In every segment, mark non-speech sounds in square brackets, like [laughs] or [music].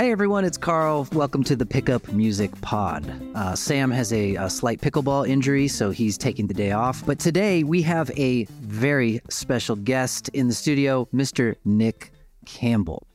Hey everyone, it's Carl. Welcome to the Pickup Music Pod. Uh, Sam has a, a slight pickleball injury, so he's taking the day off. But today we have a very special guest in the studio, Mr. Nick Campbell.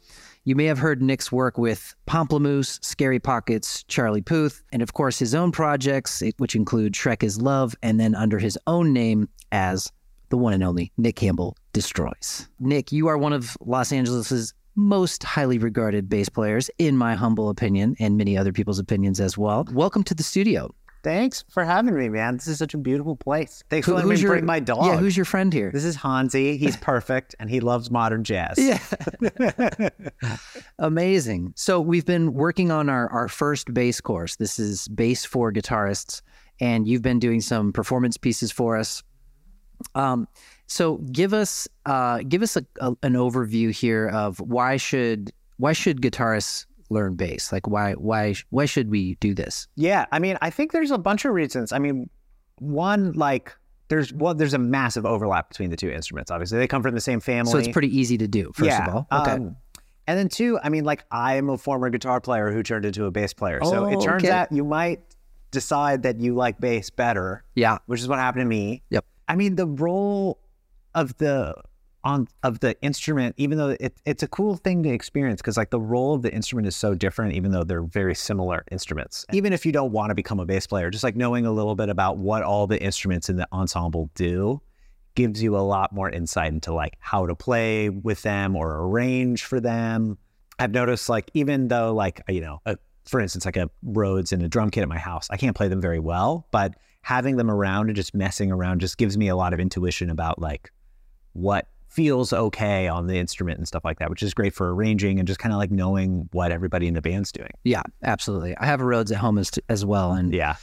You may have heard Nick's work with Pomplamoose, Scary Pockets, Charlie Puth, and of course his own projects, which include Shrek is Love, and then under his own name as the one and only Nick Campbell Destroys. Nick, you are one of Los Angeles's most highly regarded bass players, in my humble opinion, and many other people's opinions as well. Welcome to the studio. Thanks for having me, man. This is such a beautiful place. Thanks for letting me your- bring my dog. Yeah, who's your friend here? This is Hansi. He's [laughs] perfect and he loves modern jazz. Yeah. [laughs] Amazing. So we've been working on our, our first bass course. This is bass for guitarists, and you've been doing some performance pieces for us. Um, so give us uh, give us a, a, an overview here of why should why should guitarists learn bass? Like why why why should we do this? Yeah, I mean, I think there's a bunch of reasons. I mean, one like there's well, there's a massive overlap between the two instruments. Obviously, they come from the same family. So it's pretty easy to do. First yeah, of all, okay. um, and then two, I mean, like I am a former guitar player who turned into a bass player. So it Oh, turns okay. out you might decide that you like bass better, yeah. which is what happened to me. Yep. I mean, the role of the on of the instrument, even though it, it's a cool thing to experience, because like the role of the instrument is so different, even though they're very similar instruments. Even if you don't want to become a bass player, just like knowing a little bit about what all the instruments in the ensemble do gives you a lot more insight into like how to play with them or arrange for them. I've noticed like even though like you know, a, for instance, like a Rhodes and a drum kit at my house, I can't play them very well, but having them around and just messing around just gives me a lot of intuition about like what feels okay on the instrument and stuff like that, which is great for arranging and just kind of like knowing what everybody in the band's doing. Yeah, absolutely. I have a Rhodes at home as, as well, and Yeah,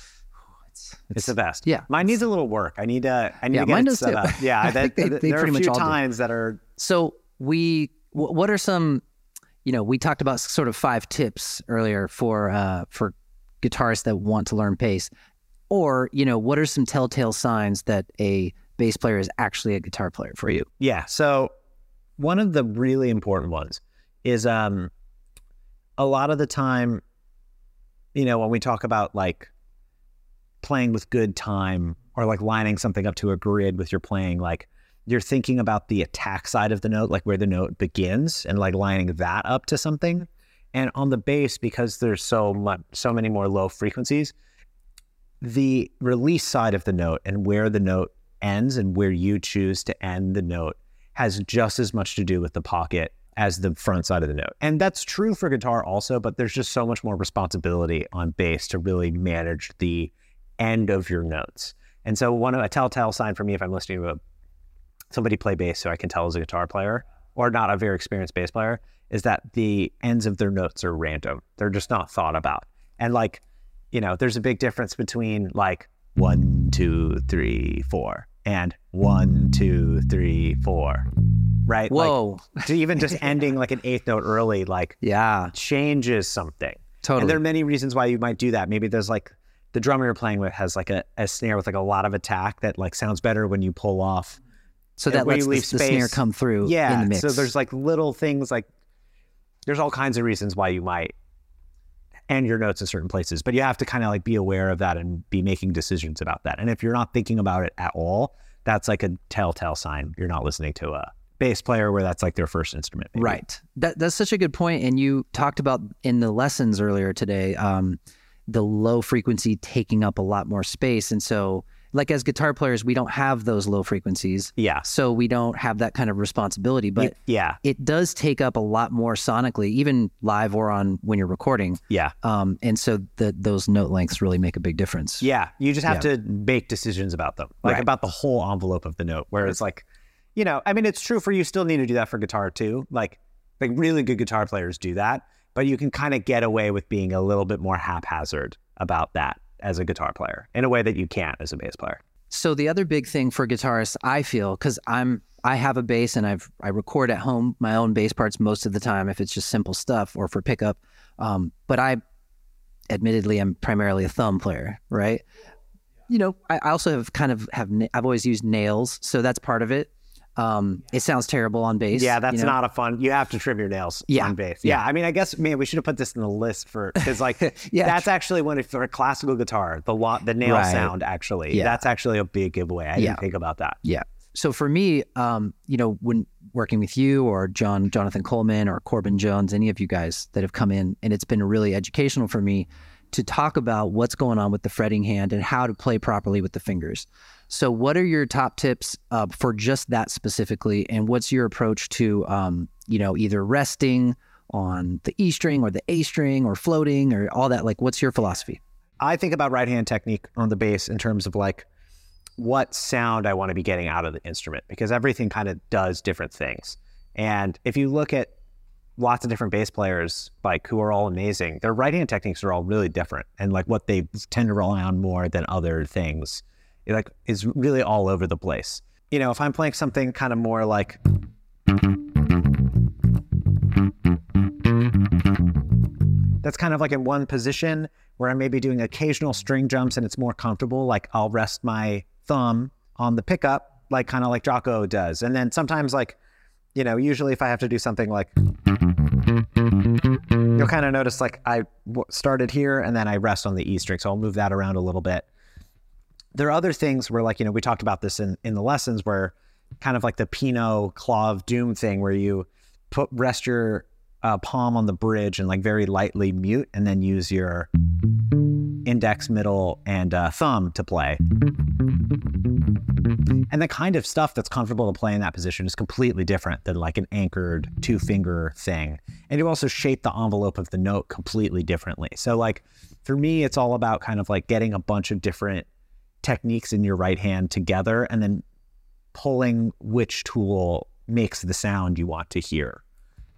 it's, it's the best. yeah, mine needs a little work. I need to. I need Yeah, to get mine it set too. up. [laughs] Yeah, I that, think they- they there are a few all do. times that are So we, wh- what are some, you know, we talked about sort of five tips earlier for uh, for guitarists that want to learn bass, or you know, what are some telltale signs that a bass player is actually a guitar player for you? Yeah. So one of the really important ones is um a lot of the time, you know, when we talk about like playing with good time or like lining something up to a grid with your playing, like you're thinking about the attack side of the note, like where the note begins and like lining that up to something. And on the bass, because there's so much so many more low frequencies, the release side of the note and where the note ends and where you choose to end the note has just as much to do with the pocket as the front side of the note. And that's true for guitar also, but there's just so much more responsibility on bass to really manage the end of your notes. And so one of a telltale sign for me if I'm listening to a, somebody play bass so I can tell as a guitar player or not a very experienced bass player is that the ends of their notes are random. They're just not thought about. And like, you know, there's a big difference between like one, two, three, four, and one, two, three, four. Right? Whoa, Like [laughs] to even just ending like an eighth note early, like yeah, changes something. totally. And there are many reasons why you might do that. Maybe there's like the drummer you're playing with has like a, a snare with like a lot of attack that like sounds better when you pull off. so that lets you the, the snare come through Yeah. in the mix. So there's like little things like there's all kinds of reasons why you might end your notes in certain places, but you have to kind of like be aware of that and be making decisions about that. And if you're not thinking about it at all, that's like a telltale sign you're not listening to a bass player where that's like their first instrument. maybe. Right. That that's such a good point. And you talked about in the lessons earlier today, um, the low frequency taking up a lot more space. And so, like as guitar players, we don't have those low frequencies, Yeah. so we don't have that kind of responsibility. But yeah. it does take up a lot more sonically, even live or on when you're recording. Yeah. Um, and so the, those note lengths really make a big difference. Yeah, you just have to make decisions about them, like Right. about the whole envelope of the note. Where it's like, you know, I mean, it's true for you. Still need to do that for guitar too. Like, like really good guitar players do that, but you can kind of get away with being a little bit more haphazard about that as a guitar player in a way that you can't as a bass player. So the other big thing for guitarists, I feel, because I'm I have a bass and I've I record at home my own bass parts most of the time if it's just simple stuff or for pickup. Um, but I, admittedly, am primarily a thumb player, right? You know, I I also have kind of have I've always used nails, so that's part of it. Um, it sounds terrible on bass. Yeah, that's you know? not a fun. You have to trim your nails Yeah. on bass. Yeah. I mean, I guess man, we should have put this in the list for because like [laughs] Yeah, that's actually when if for a classical guitar, the lot the nail Right. sound actually Yeah. that's actually a big giveaway. I Yeah. didn't think about that. Yeah. So for me, um, you know, when working with you or John Jonathan Coleman or Corbin Jones, any of you guys that have come in, and it's been really educational for me to talk about what's going on with the fretting hand and how to play properly with the fingers. So, what are your top tips uh, for just that specifically, and what's your approach to, um, you know, either resting on the E string or the A string or floating or all that? Like, what's your philosophy? I think about right hand technique on the bass in terms of like what sound I want to be getting out of the instrument because everything kind of does different things. And if you look at lots of different bass players like who are all amazing, their right hand techniques are all really different and like what they tend to rely on more than other things like is really all over the place. You know, if I'm playing something kind of more like that's kind of like in one position where I may be doing occasional string jumps and it's more comfortable. Like I'll rest my thumb on the pickup, like kind of like Jaco does. And then sometimes, like, you know, usually if I have to do something like, you'll kind of notice like I started here and then I rest on the E string. So I'll move that around a little bit. There are other things where, like, you know, we talked about this in, in the lessons where kind of like the Pino Claw of Doom thing where you put rest your uh, palm on the bridge and like very lightly mute and then use your index, middle, and uh, thumb to play. And the kind of stuff that's comfortable to play in that position is completely different than like an anchored two finger thing. And you also shape the envelope of the note completely differently. So, like, for me, it's all about kind of like getting a bunch of different techniques in your right hand together and then pulling which tool makes the sound you want to hear.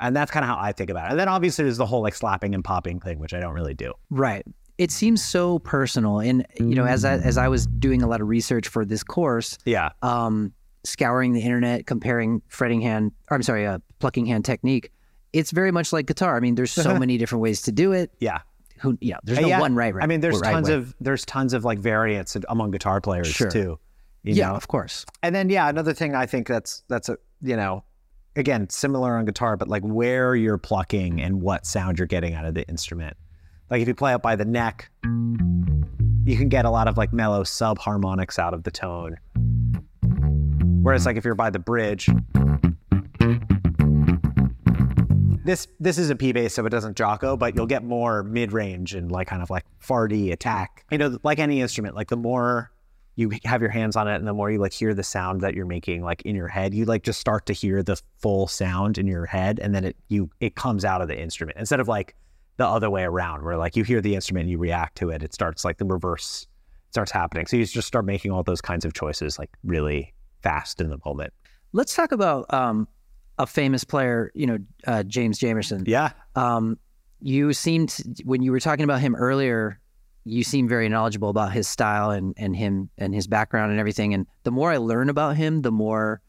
And that's kind of how I think about it. And then obviously there's the whole like slapping and popping thing, which I don't really do. Right. It seems so personal, and you know, as I, as I was doing a lot of research for this course, Yeah. um, scouring the internet, comparing fretting hand, or I'm sorry, uh, plucking hand technique, it's very much like guitar. I mean, there's so [laughs] many different ways to do it. Yeah. Who, yeah, there's no Yeah. one right, right. I mean, there's right tons way. of there's tons of like variants among guitar players Sure. too. You yeah, know? of course. And then yeah, another thing I think that's that's a you know, again, similar on guitar, but like where you're plucking and what sound you're getting out of the instrument. Like if you play it by the neck, you can get a lot of like mellow sub harmonics out of the tone. Whereas like if you're by the bridge, this this is a P bass, so it doesn't jocko, but you'll get more mid range and like kind of like farty attack. You know, like any instrument, like the more you have your hands on it and the more you like hear the sound that you're making like in your head, you like just start to hear the full sound in your head and then it you it comes out of the instrument instead of like the other way around where like you hear the instrument and you react to it. It starts like the reverse starts happening. So you just start making all those kinds of choices like really fast in the moment. Let's talk about um, a famous player, you know, uh, James Jamerson. Yeah. Um, you seemed when you were talking about him earlier, you seem very knowledgeable about his style and and him and his background and everything. And the more I learn about him, the more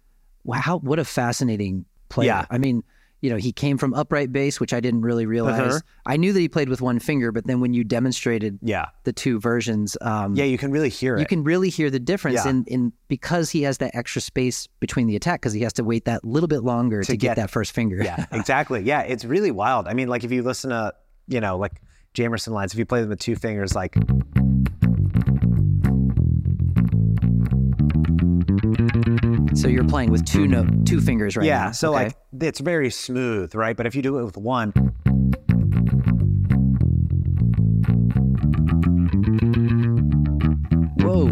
wow, what a fascinating player. Yeah. I mean, you know, he came from upright bass, which I didn't really realize. Uh-huh. I knew that he played with one finger, but then when you demonstrated Yeah. the two versions, um, Yeah, you can really hear it. you can really hear the difference Yeah. in, in because he has that extra space between the attack because he has to wait that little bit longer to, To get, get- that first finger. yeah, [laughs] exactly. Yeah, it's really wild. I mean, like if you listen to, you know, like Jamerson lines, if you play them with two fingers, like So you're playing with two note, two fingers right yeah, now. so okay? like it's very smooth, right? But if you do it with one, whoa,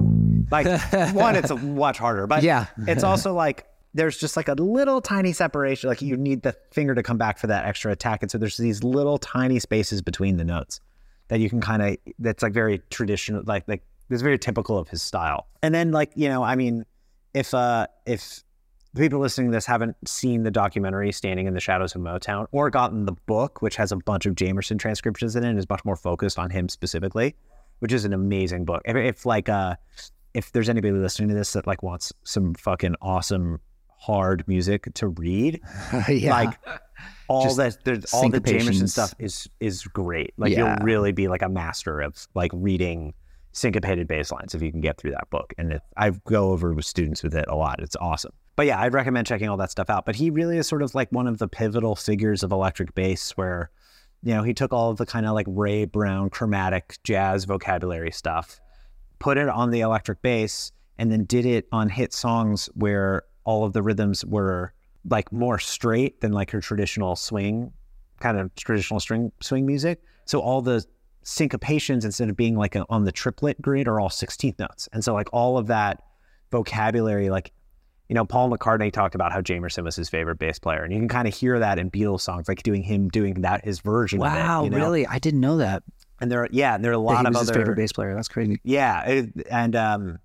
like [laughs] one, it's a much harder. But Yeah. it's also like there's just like a little tiny separation. Like you need the finger to come back for that extra attack, and so there's these little tiny spaces between the notes that you can kind of. That's like very traditional, like like it's very typical of his style. And then like you know, I mean, if uh if the people listening to this haven't seen the documentary Standing in the Shadows of Motown or gotten the book, which has a bunch of Jamerson transcriptions in it and is much more focused on him specifically, which is an amazing book. If, if like uh if there's anybody listening to this that like wants some fucking awesome hard music to read, [laughs] yeah. like all Just that there's all the Jamerson stuff is is great. Like Yeah. you'll really be like a master of like reading syncopated bass lines if you can get through that book. And it, I go over with students with it a lot. It's awesome. But yeah, I'd recommend checking all that stuff out. But he really is sort of like one of the pivotal figures of electric bass where, you know, he took all of the kind of like Ray Brown chromatic jazz vocabulary stuff, put it on the electric bass, and then did it on hit songs where all of the rhythms were like more straight than like your traditional swing, kind of traditional string swing music. So all the syncopations instead of being like a, on the triplet grid are all 16th notes. And so like all of that vocabulary, like, you know, Paul McCartney talked about how Jamerson was his favorite bass player. And you can kind of hear that in Beatles songs, like doing him doing that, his version wow, of it. you know? really? I didn't know that. And there, yeah, and there are a lot of other favorite bass player. That's crazy. yeah, it, and um,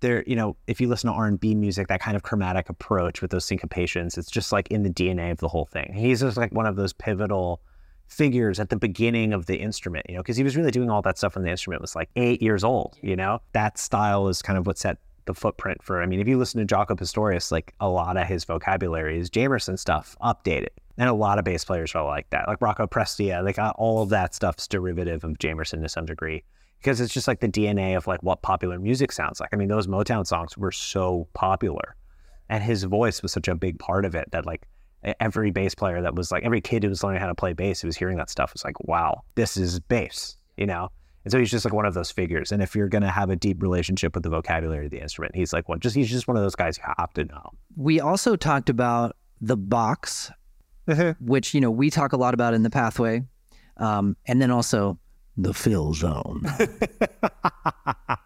there, you know, if you listen to R and B music, that kind of chromatic approach with those syncopations, it's just like in the DNA of the whole thing. He's just like one of those pivotal figures at the beginning of the instrument, you know, because he was really doing all that stuff when the instrument was like eight years old. You know, that style is kind of what set the footprint for. I mean, if you listen to Jaco Pastorius, like a lot of his vocabulary is Jamerson stuff updated. And a lot of bass players are like that, like Rocco Prestia, like uh, all of that stuff's derivative of Jamerson to some degree because it's just like the DNA of like what popular music sounds like. I mean, those Motown songs were so popular, and his voice was such a big part of it that like every bass player that was like every kid who was learning how to play bass who was hearing that stuff was like, wow, this is bass, you know. And so he's just like one of those figures. And if you're gonna have a deep relationship with the vocabulary of the instrument, he's like one. Just he's just one of those guys you have to know. We also talked about the box, which you know we talk a lot about in the pathway, um, and then also the fill zone. [laughs]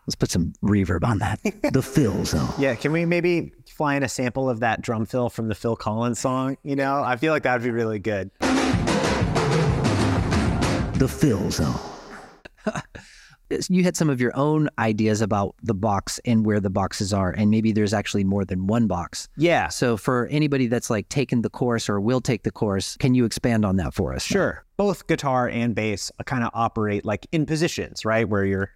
Let's put some reverb on that. The fill zone. Yeah, can we maybe fly in a sample of that drum fill from the Phil Collins song? You know, I feel like that'd be really good. The fill zone. [laughs] you had some of your own ideas about the box and where the boxes are, and maybe there's actually more than one box. Yeah, So, for anybody that's like taken the course or will take the course, can you expand on that for us? Sure. Both guitar and bass kind of operate like in positions, right? Where you're.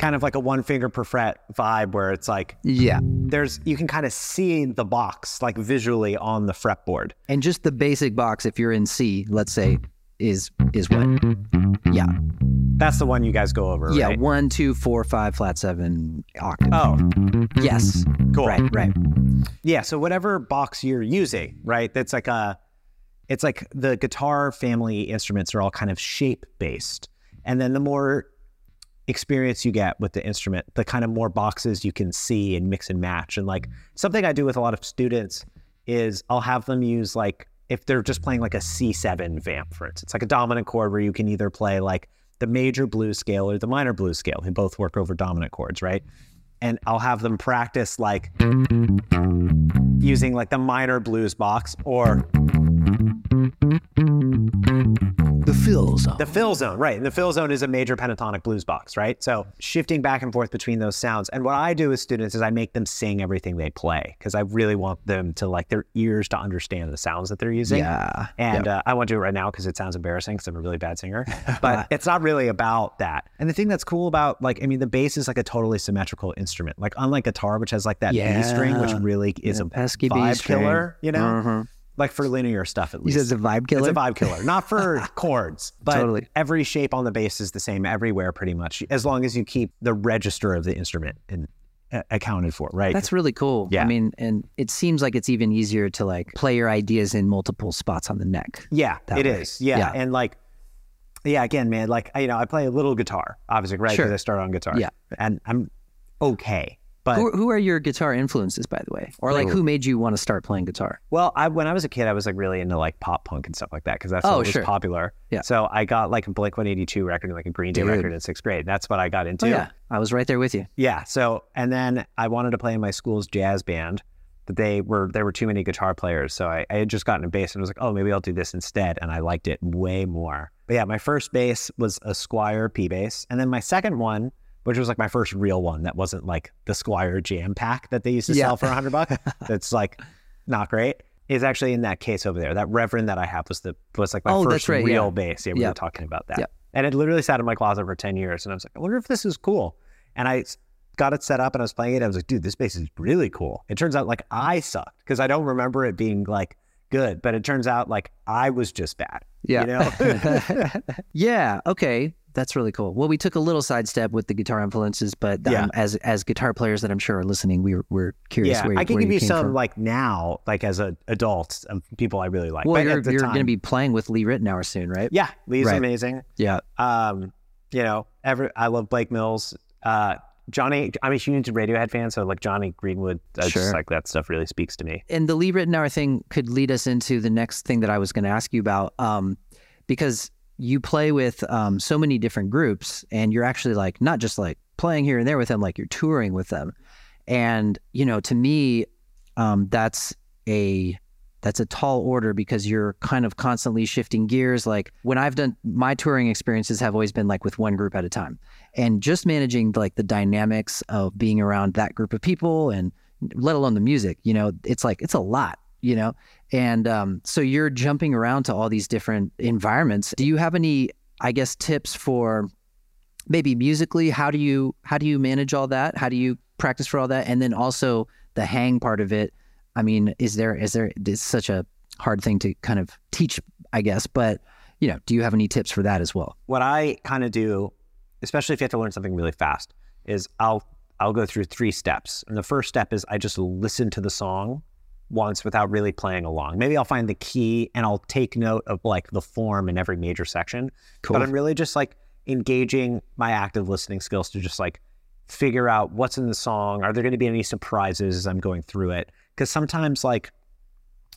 Kind of like a one finger per fret vibe where it's like Yeah. there's, you can kind of see the box like visually on the fretboard. And just the basic box, if you're in C, let's say, is is what? Yeah. That's the one you guys go over, Yeah. right? One, two, four, five, flat seven, octave. Oh, yes. cool. Right, right. Yeah, so whatever box you're using, right? That's like a it's like the guitar family instruments are all kind of shape based. And then the more experience you get with the instrument, the kind of more boxes you can see and mix and match. And like something I do with a lot of students is I'll have them use like if they're just playing like a C7 vamp, for instance, like a dominant chord where you can either play like the major blues scale or the minor blues scale. They both work over dominant chords, right? And I'll have them practice like using like the minor blues box or fill zone. the fill zone, right? And the fill zone is a major pentatonic blues box, right? So shifting back and forth between those sounds. And what I do with students is I make them sing everything they play because I really want them to like their ears to understand the sounds that they're using. Yeah. And uh, I won't do it right now because it sounds embarrassing because I'm a really bad singer. [laughs] But it's not really about that. And the thing that's cool about like, I mean, the bass is like a totally symmetrical instrument. Like unlike guitar, which has like that B string, which really is Yeah, a pesky B vibe string. killer, you know? Mhm. Like for linear stuff at least. said it's a vibe killer? It's a vibe killer, not for [laughs] chords, but Totally. every shape on the bass is the same everywhere, pretty much, as long as you keep the register of the instrument in, uh, accounted for, right? That's really cool. Yeah. I mean, and it seems like it's even easier to like play your ideas in multiple spots on the neck. yeah, it way. is. Yeah. Yeah. and like, yeah, again, man, like you know, I play a little guitar, obviously, right? Because Sure. I started on guitar. Yeah. and I'm okay, but Who, who are your guitar influences, by the way? Or like who made you want to start playing guitar? Well, I when I was a kid, I was like really into like pop punk and stuff like that because that's Oh, what was sure. popular. Yeah. So I got like a Blink One Eighty Two record and like a Green Day Dude. record in sixth grade. That's what I got into. Oh, yeah. I was right there with you. Yeah. So and then I wanted to play in my school's jazz band, but they were there were too many guitar players. So I, I had just gotten a bass and was like, oh, maybe I'll do this instead. And I liked it way more. But yeah, my first bass was a Squier P bass, and then my second one, which was like my first real one, that wasn't like the Squier Jam Pack that they used to Yeah. sell for a hundred bucks. [laughs] That's like not great. Is actually in that case over there. That Reverend that I have was the was like my Oh, first right, real yeah. bass. Yeah, we Yeah. were talking about that. Yeah. And it literally sat in my closet for 10 years. And I was like, I wonder if this is cool. And I got it set up and I was playing it. I was like, dude, this bass is really cool. It turns out like I sucked because I don't remember it being like good, but it turns out like I was just bad. Yeah. You know? [laughs] yeah. Okay. That's really cool. Well, we took a little sidestep with the guitar influences, but um, Yeah. as as guitar players that I'm sure are listening, we were, we're curious. Yeah, where, I can where give you some from. like now, like as an adult, of people I really like. Well, But you're, you're going to be playing with Lee Ritenour soon, right? yeah, Lee's Right. amazing. Yeah. Um, you know, every I love Blake Mills. Uh, Johnny, I'm a huge Radiohead fan, so like Jonny Greenwood, I Sure. just like that stuff really speaks to me. and the Lee Ritenour thing could lead us into the next thing that I was going to ask you about, um, because you play with um, so many different groups, and you're actually like not just like playing here and there with them, like you're touring with them, and you know, to me, um, that's a that's a tall order because you're kind of constantly shifting gears. Like when I've done my touring experiences have always been like with one group at a time, and just managing like the dynamics of being around that group of people and let alone the music, you know, it's like it's a lot, you know, and um, so you're jumping around to all these different environments. Do you have any, I guess, tips for maybe musically? How do you how do you manage all that? How do you practice for all that? And then also the hang part of it. I mean, is there is there such a hard thing to kind of teach, I guess, but you know, do you have any tips for that as well? What I kind of do, especially if you have to learn something really fast, is I'll I'll go through three steps. And the first step is I just listen to the song once without really playing along. Maybe I'll find the key and I'll take note of like the form in every major section. Cool. But I'm really just like engaging my active listening skills to just like figure out what's in the song. Are there going to be any surprises as I'm going through it? Because sometimes, like,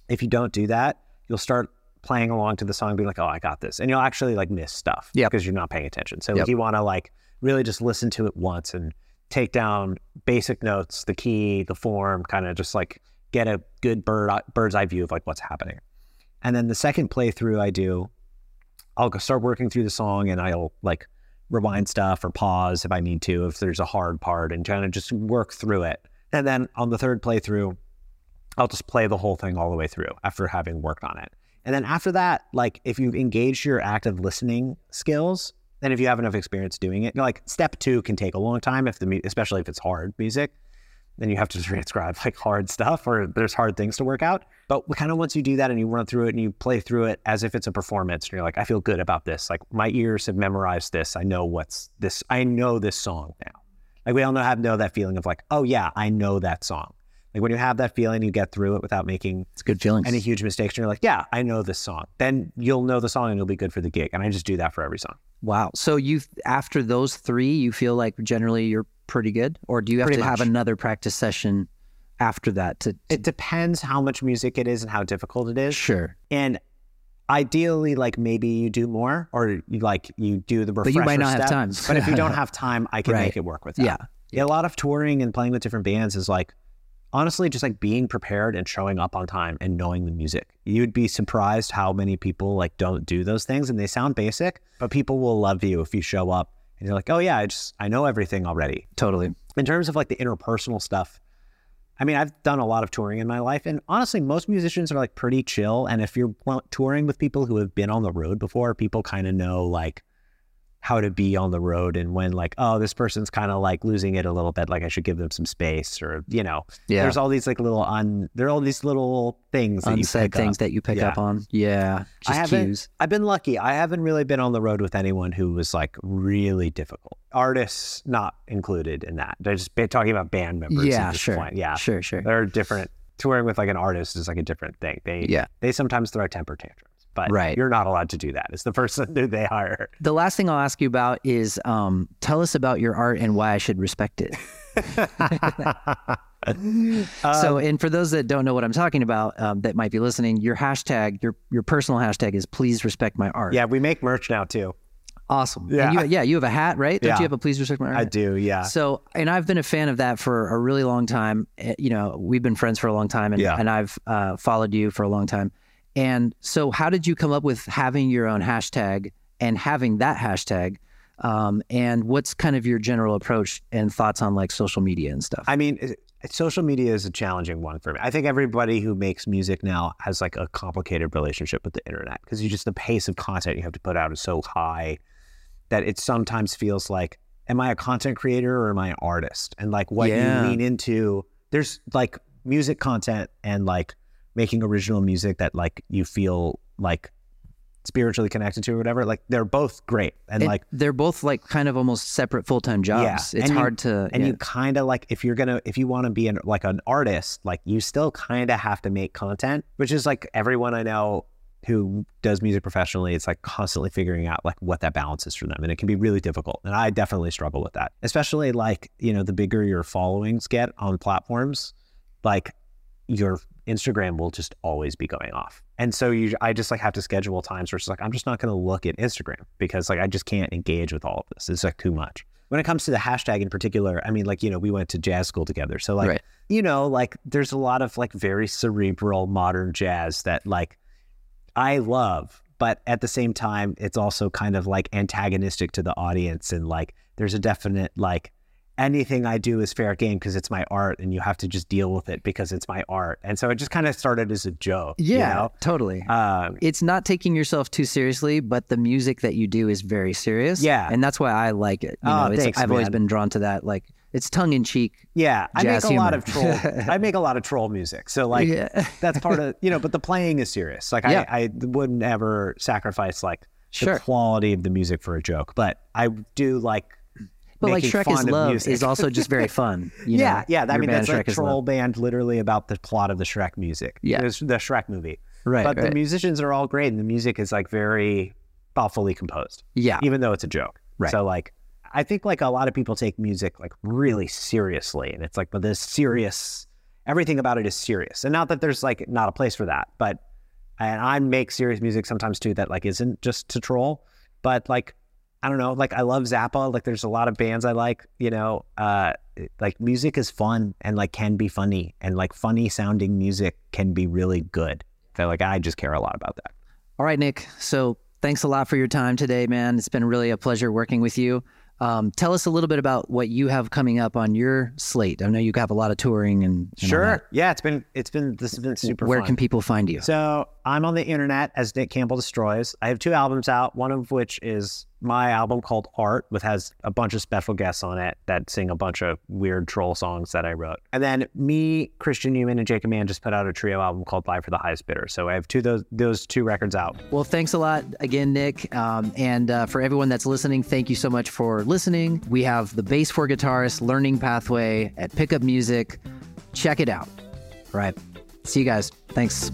if you don't do that, you'll start playing along to the song, being like, "Oh, I got this," and you'll actually like miss stuff because you're not paying attention. So Yep. you want to like really just listen to it once and take down basic notes, the key, the form, kind of just like get a good bird uh, bird's eye view of like what's happening. And then the second playthrough I do, I'll start working through the song and I'll like rewind stuff or pause if I need to, if there's a hard part and kind of just work through it. And then on the third playthrough, I'll just play the whole thing all the way through after having worked on it. And then after that, like if you've engaged your active listening skills, then if you have enough experience doing it, like step two can take a long time if the especially if it's hard music, then you have to [laughs] transcribe like hard stuff or there's hard things to work out. But kind of once you do that and you run through it and you play through it as if it's a performance, and you're like, I feel good about this. Like my ears have memorized this. I know what's this. I know this song now. Like we all know have know that feeling of like, oh yeah, I know that song. Like when you have that feeling, you get through it without making It's good feeling. any huge mistakes. And you're like, yeah, I know this song. Then you'll know the song and you'll be good for the gig. And I just do that for every song. Wow. So you after those three, you feel like generally you're pretty good, or do you have Pretty to have another practice session after that to? It depends how much music it is and how difficult it is. Sure, And ideally, like maybe you do more or you like you do the refresher you might not have time. but if you don't [laughs] have time, I can Right. make it work with that. yeah, Yeah, a lot of touring and playing with different bands is like honestly just like being prepared and showing up on time and knowing the music. You'd be surprised how many people like don't do those things and they sound basic, but people will love you if you show up and you're like, "Oh yeah, I just I know everything already." totally. In terms of like the interpersonal stuff, I mean, I've done a lot of touring in my life and honestly, most musicians are like pretty chill and if you're touring with people who have been on the road before, people kind of know like how to be on the road and when like oh this person's kind of like losing it a little bit like i should give them some space or you know Yeah, there's all these like little un there are all these little things that you unsaid pick things up. that you pick Yeah. up on. Yeah, I just haven't- cues. i've been lucky i haven't really been on the road with anyone who was like really difficult artists not included in that they're just talking about band members Yeah, at this sure. point. yeah Sure, sure. they're different touring with like an artist is like a different thing they Yeah. they sometimes throw a temper tantrums but Right. you're not allowed to do that it's the [laughs] person that they hire The last thing I'll ask you about is um, tell us about your art and why I should respect it. [laughs] so, and for those that don't know what I'm talking about, um, that might be listening, your hashtag, your your personal hashtag is please respect my art. yeah we make merch now too awesome. Yeah. you, yeah, you have a hat, right? Don't Yeah. you have a please respect my art? i do yeah So, and I've been a fan of that for a really long time. Eh, You know, we've been friends for a long time, and, Yeah. and I've uh, followed you for a long time. And so, how did you come up with having your own hashtag and having that hashtag? Um, and what's kind of your general approach and thoughts on like social media and stuff? I mean, social media is a challenging one for me. I think everybody who makes music now has like a complicated relationship with the internet because you just the pace of content you have to put out is so high that it sometimes feels like, am I a content creator or am I an artist? And like what Yeah. you lean into, there's like music content and like making original music that like you feel like spiritually connected to or whatever, like they're both great. And, And like they're both like kind of almost separate full time jobs. Yeah, It's and you- hard to and yeah. you kind of like if you're gonna if you want to be an like an artist like you still kind of have to make content which is like everyone i know who does music professionally it's like constantly figuring out like what that balance is for them and it can be really difficult and i definitely struggle with that especially like you know the bigger your followings get on platforms like your instagram will just always be going off and so you i just like have to schedule times where it's like i'm just not going to look at instagram because like i just can't engage with all of this it's like too much when it comes to the hashtag in particular, I mean, like, you know, we went to jazz school together. So, like, Right. you know, like, there's a lot of like very cerebral modern jazz that like I love, but at the same time, it's also kind of like antagonistic to the audience. And like, there's a definite like, anything I do is fair game because it's my art and you have to just deal with it because it's my art. And so it just kind of started as a joke. you yeah, know? totally. Um, it's not taking yourself too seriously, but the music that you do is very serious. Yeah. and that's why I like it. You Oh, know, it's, thanks, I've always been drawn to that. Like it's tongue in cheek. yeah. I make a lot of troll. [laughs] I make a lot of troll music. So, like, yeah, that's part of you know but the playing is serious like Yeah. I, I wouldn't ever sacrifice like Sure. the quality of the music for a joke but i do like but like Shrek is Love is also just very fun. You yeah know? yeah i mean that's like Shrek Love. troll band literally about the plot of the shrek music Yeah. it the shrek movie Right, but the musicians are all great and the music is like very thoughtfully composed Yeah, even though it's a joke Right. so like i think like a lot of people take music like really seriously and it's like but this serious everything about it is serious and not that there's like not a place for that but and i make serious music sometimes too that like isn't just to troll but like i don't know like i love zappa like there's a lot of bands i like you know uh like music is fun and like can be funny and like funny sounding music can be really good so like i just care a lot about that All right, Nick. So thanks a lot for your time today, man. It's been really a pleasure working with you. Um, tell us a little bit about what you have coming up on your slate. I know you have a lot of touring and, and that. yeah it's been it's been this has been super Where fun. can people find you? So I'm on the internet as Nick Campbell Destroys. I have two albums out, one of which is my album called Art, which has a bunch of special guests on it that sing a bunch of weird troll songs that I wrote. And then me, Christian Euman, and Jacob Mann just put out a trio album called Live for the Highest Bidder. So I have two those those two records out. Well, thanks a lot again, Nick. Um, and uh, for everyone that's listening, thank you so much for listening. We have the Bass for Guitarists Learning Pathway at Pickup Music. Check it out. All right. See you guys. Thanks.